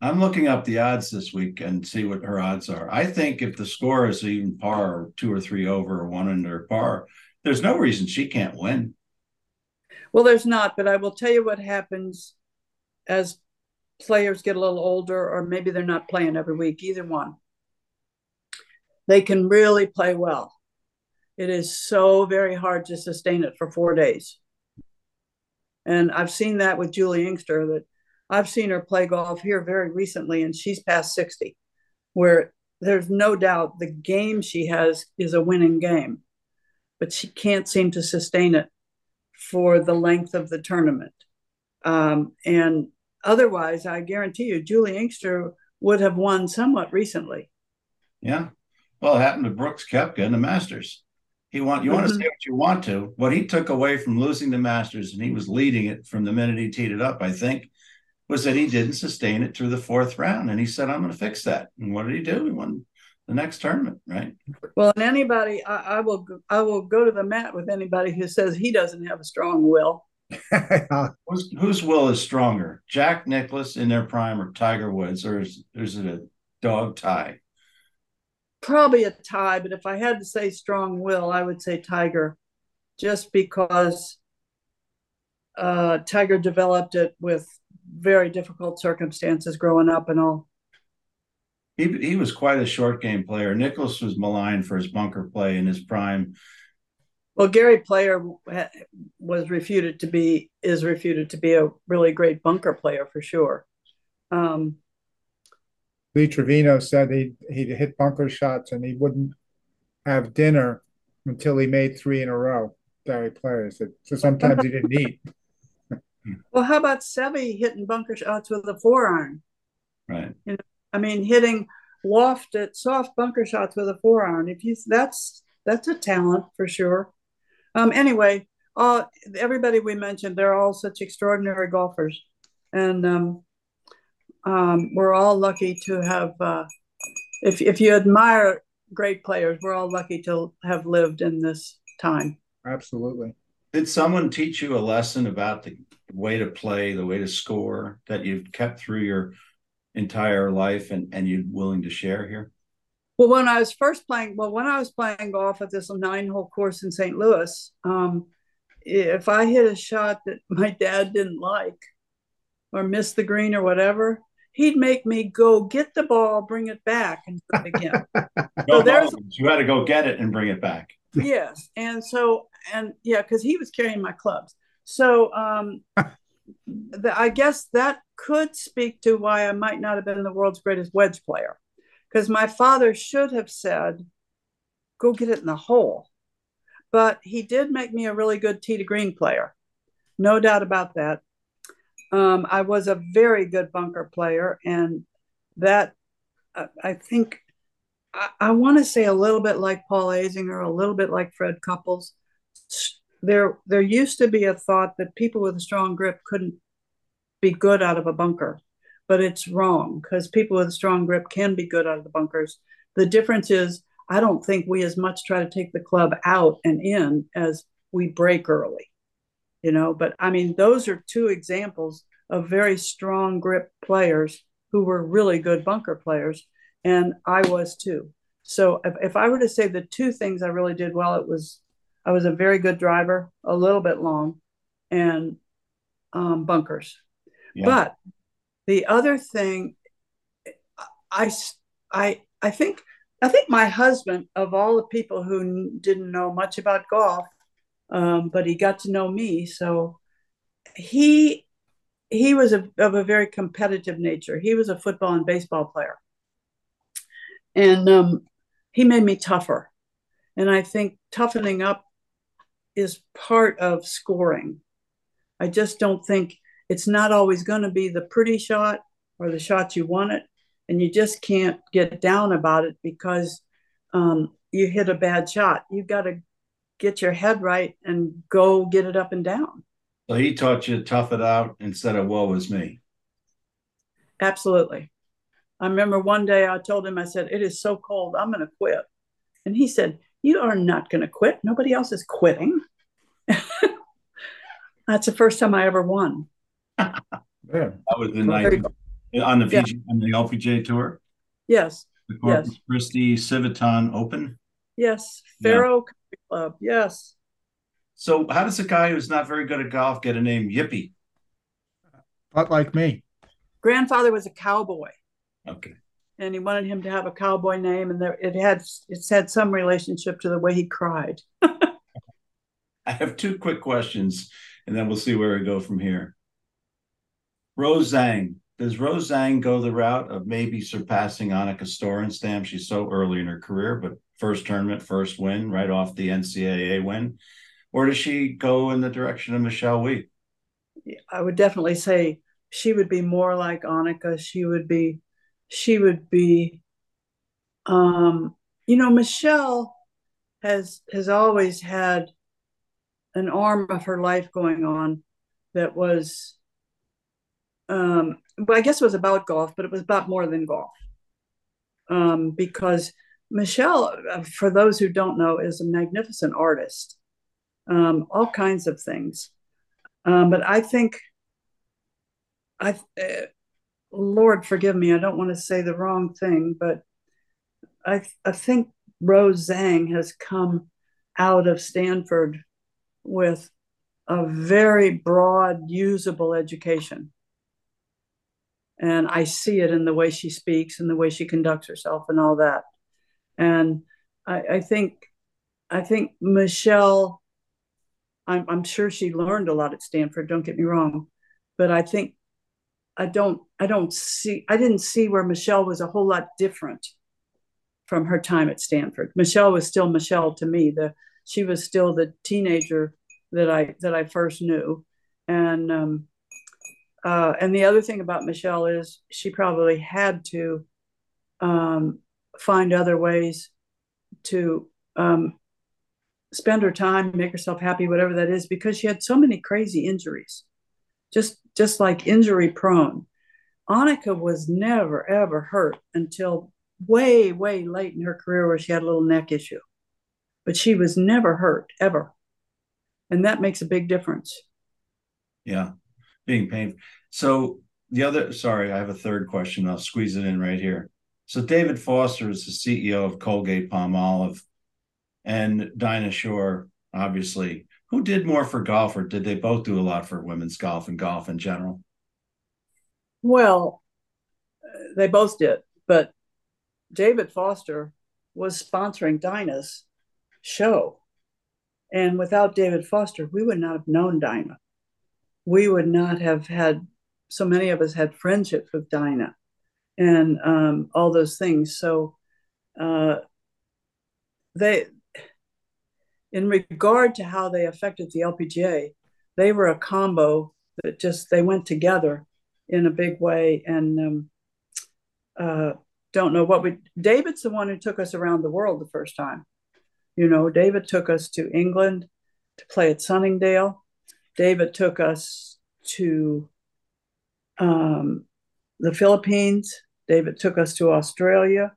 I'm looking up the odds this week and see what her odds are. I think if the score is even par, or two or three over, or one under par, there's no reason she can't win. Well, there's not, but I will tell you what happens as players get a little older, or maybe they're not playing every week, either one. They can really play well. It is so very hard to sustain it for four days. And I've seen that with Julie Inkster that I've seen her play golf here very recently, and she's past 60, where there's no doubt the game she has is a winning game, but she can't seem to sustain it for the length of the tournament. Um, and otherwise, I guarantee you, Julie Inkster would have won somewhat recently. Yeah. Well, it happened to Brooks Koepka in the Masters. He want you mm-hmm. want to say what you want to. What he took away from losing the Masters, and he was leading it from the minute he teed it up, I think, was that he didn't sustain it through the fourth round. And he said, I'm going to fix that. And what did he do? He won the next tournament, right? Well, and anybody, I, I will, I will go to the mat with anybody who says he doesn't have a strong will. whose, whose will is stronger, Jack Nicklaus in their prime or Tiger Woods, or is, or is it a dog tie? Probably a tie, but if I had to say strong will, I would say Tiger, just because uh, Tiger developed it with very difficult circumstances growing up and all. He, he was quite a short game player. Nicklaus was maligned for his bunker play in his prime. Well, Gary Player was refuted to be is refuted to be a really great bunker player for sure. Um, Lee Trevino said he he'd hit bunker shots and he wouldn't have dinner until he made three in a row. Gary Player said so sometimes he didn't eat. Well, how about Seve hitting bunker shots with a four iron? Right. You know, I mean, hitting lofted soft bunker shots with a four iron. If you that's that's a talent for sure. Um, anyway, uh, everybody we mentioned, they're all such extraordinary golfers, and um, um, we're all lucky to have. Uh, if if you admire great players, we're all lucky to have lived in this time. Absolutely. Did someone teach you a lesson about the way to play, the way to score that you've kept through your entire life and, and you're willing to share here? Well, when I was first playing, well, when I was playing golf at this nine hole course in St. Louis, um, if I hit a shot that my dad didn't like or missed the green or whatever, he'd make me go get the ball, bring it back, and do it again. no so there's you had to go get it and bring it back. Yes, and so and yeah, because he was carrying my clubs. So um, the, I guess that could speak to why I might not have been the world's greatest wedge player, because my father should have said, "Go get it in the hole," but he did make me a really good tee to green player, no doubt about that. Um, I was a very good bunker player, and that uh, I think I, I want to say a little bit like Paul Azinger, a little bit like Fred Couples. There there used to be a thought that people with a strong grip couldn't be good out of a bunker but it's wrong because people with a strong grip can be good out of the bunkers. The difference is i don't think we as much try to take the club out and in as we break early you know but i mean those are two examples of very strong grip players who were really good bunker players and i was too so if, if i were to say the two things i really did well it was I was a very good driver, a little bit long, and um, bunkers. Yeah. But the other thing, I, I, I think, I think my husband, of all the people who didn't know much about golf, um, but he got to know me, so he he was a, of a very competitive nature. He was a football and baseball player, and um, he made me tougher. And I think toughening up is part of scoring. I just don't think it's not always going to be the pretty shot or the shot you want it. And you just can't get down about it because um, you hit a bad shot. You've got to get your head right and go get it up and down. So he taught you to tough it out instead of woe is me. Absolutely. I remember one day I told him, I said, It is so cold, I'm going to quit. And he said, You are not going to quit. Nobody else is quitting. That's the first time I ever won. yeah. That was in 19, on the Yeah. On the LPGA tour, Yes, the Corpus Christi Civitan Open. yes, Yeah. Pharaoh Country Club. Yes. So how does a guy who's not very good at golf get a name Yippee? But like me, Grandfather was a cowboy. Okay. and he wanted him to have a cowboy name, and there, it had it's had some relationship to the way he cried. I have two quick questions, and then we'll see where we go from here. Rose Zhang. Does Rose Zhang go the route of maybe surpassing Annika Sorenstam? She's so early in her career, but first tournament, first win, right off the NCAA win. Or does she go in the direction of Michelle Wie? I would definitely say she would be more like Annika. She would be, she would be, um, you know, Michelle has has always had an arm of her life going on that was, um, well, I guess it was about golf, but it was about more than golf. Um, because Michelle, uh, for those who don't know, is a magnificent artist, um, all kinds of things. Um, but I think, I, uh, Lord forgive me, I don't want to say the wrong thing, but I, I think Rose Zhang has come out of Stanford with a very broad, usable education. And I see it in the way she speaks and the way she conducts herself and all that. And I, I think, I think Michelle I'm, I'm sure she learned a lot at Stanford. Don't get me wrong, but I think I don't I don't see I didn't see where Michelle was a whole lot different from her time at Stanford. Michelle was still Michelle to me. The she was still the teenager that I that I first knew, and um, uh, and the other thing about Michelle is she probably had to um, find other ways to um, spend her time, make herself happy, whatever that is, because she had so many crazy injuries, just just like injury prone. Annika was never ever hurt until way way late in her career, where she had a little neck issue, but she was never hurt ever, and that makes a big difference. Yeah, being painful. So the other, sorry, I have a third question. I'll squeeze it in right here. So David Foster is the CEO of Colgate Palmolive and Dinah Shore, obviously. Who did more for golf, or did they both do a lot for women's golf and golf in general? Well, they both did, but David Foster was sponsoring Dinah's show. And without David Foster, we would not have known Dinah. We would not have had, so many of us had friendships with Dinah and um, all those things. So uh, they, in regard to how they affected the LPGA, they were a combo that just they went together in a big way. And um, uh, don't know what we. David's the one who took us around the world the first time. You know, David took us to England to play at Sunningdale. David took us to um, the Philippines. David took us to Australia.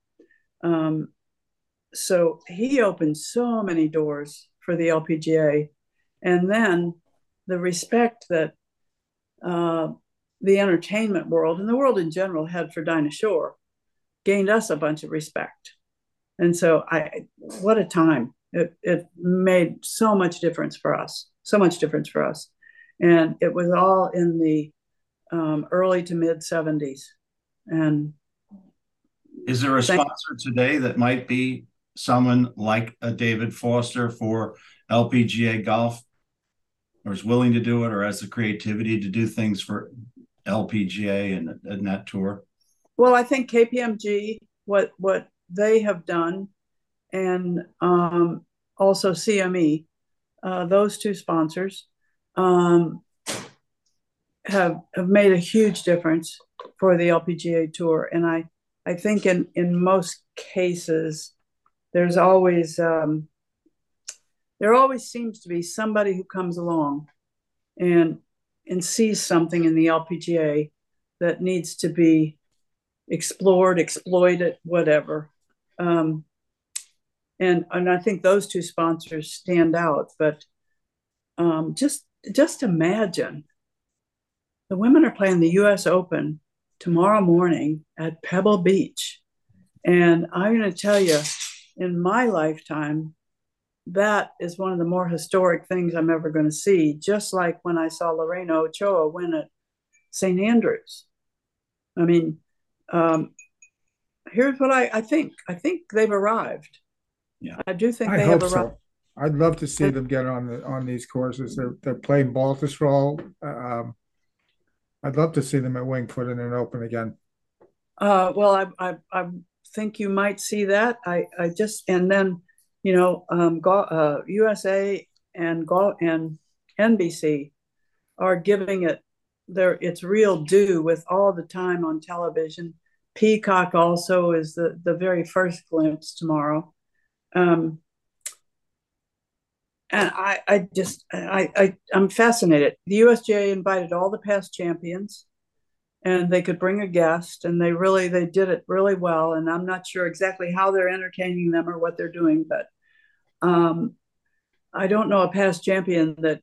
Um, so he opened so many doors for the LPGA. And then the respect that uh, the entertainment world and the world in general had for Dinah Shore gained us a bunch of respect. And so I what a time. It it made so much difference for us. So much difference for us. And it was all in the um, early to mid 70s. And is there a sponsor today that might be someone like a David Foster for LPGA golf or is willing to do it or has the creativity to do things for LPGA and, and that tour? Well, I think KPMG, what what they have done, and um, also CME, uh, those two sponsors, um, have have made a huge difference for the LPGA tour. And I I think in in most cases, there's always um, there always seems to be somebody who comes along and and sees something in the LPGA that needs to be explored, exploited, whatever. Um, and and I think those two sponsors stand out. But um, just just imagine the women are playing the U.S. Open tomorrow morning at Pebble Beach. And I'm going to tell you, in my lifetime, that is one of the more historic things I'm ever going to see, just like when I saw Lorena Ochoa win at St. Andrews. I mean, um, here's what I, I think. I think they've arrived. Yeah. I do think I they have arrived. so. I'd love to see them get on the on these courses. They're they're playing Baltusrol. Um, I'd love to see them at Winged Foot in an open again. Uh, well, I, I, I think you might see that. I, I just, and then, you know, um, go, uh, USA and go and NBC are giving it their its real due with all the time on television. Peacock also is the the very first glimpse tomorrow. Um, and I, I just, I, I, I'm fascinated. The USGA invited all the past champions and they could bring a guest and they really they did it really well and i'm not sure exactly how they're entertaining them or what they're doing but um, i don't know a past champion that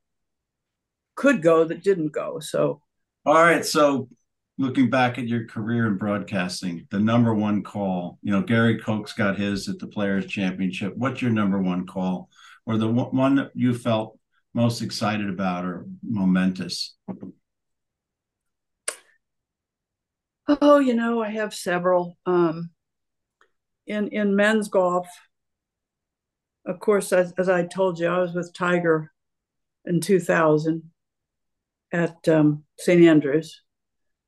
could go that didn't go so All right. So looking back at your career in broadcasting, the number one call, you know, Gary Koch's got his at the Players Championship. What's your number one call or the one that you felt most excited about or momentous? oh you know i have several um, in in men's golf of course as, as i told you i was with tiger in 2000 at um, st andrews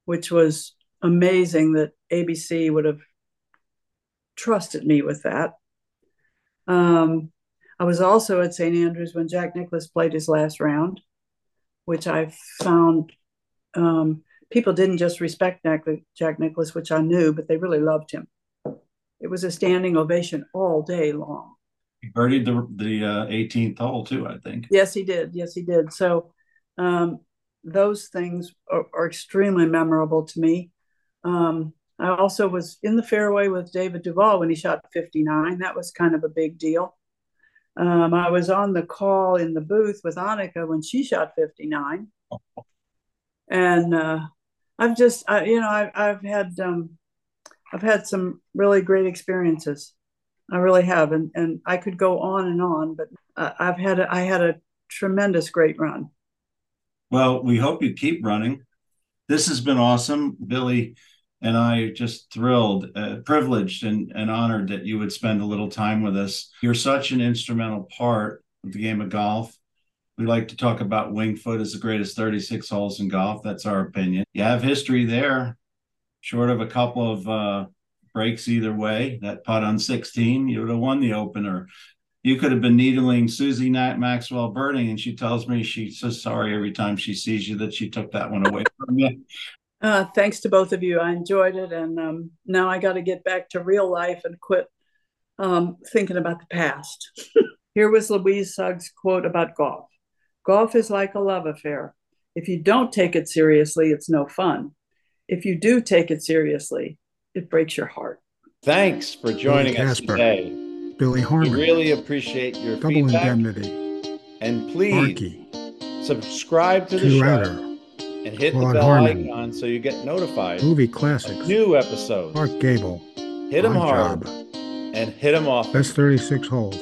which was amazing that abc would have trusted me with that um, i was also at st andrews when jack nicklaus played his last round which i found um, people didn't just respect Jack Nicklaus, which I knew, but they really loved him. It was a standing ovation all day long. He birdied the the uh, 18th hole too, I think. Yes, he did. Yes, he did. So um, those things are, are, extremely memorable to me. Um, I also was in the fairway with David Duval when he shot 59. That was kind of a big deal. Um, I was on the call in the booth with Annika when she shot 59. And uh, I've just, I, you know, I've, I've had, um, I've had some really great experiences. I really have, and and I could go on and on, but uh, I've had, a, I had a tremendous great run. Well, we hope you keep running. This has been awesome, Billy, and I just thrilled, uh, privileged, and and honored that you would spend a little time with us. You're such an instrumental part of the game of golf. We like to talk about Winged Foot as the greatest 36 holes in golf. That's our opinion. You have history there, short of a couple of uh, breaks either way. That putt on 16, you would have won the opener. You could have been needling Susie Nat Maxwell Berning, and she tells me she's so sorry every time she sees you that she took that one away from you. Uh, thanks to both of you. I enjoyed it. And um, now I got to get back to real life and quit um, thinking about the past. Here was Louise Suggs' quote about golf Golf is like a love affair. If you don't take it seriously, it's no fun. If you do take it seriously, it breaks your heart. Thanks for joining Billy us Casper. today. Billy We Harmon, really appreciate your Double feedback. Indemnity, And please Arky, subscribe to the Two show Router, and hit Claude the bell Harmon. icon so you get notified Movie Classics, new episodes. Mark Gable, Hit them hard Job, and hit them off. Best 36 Holes,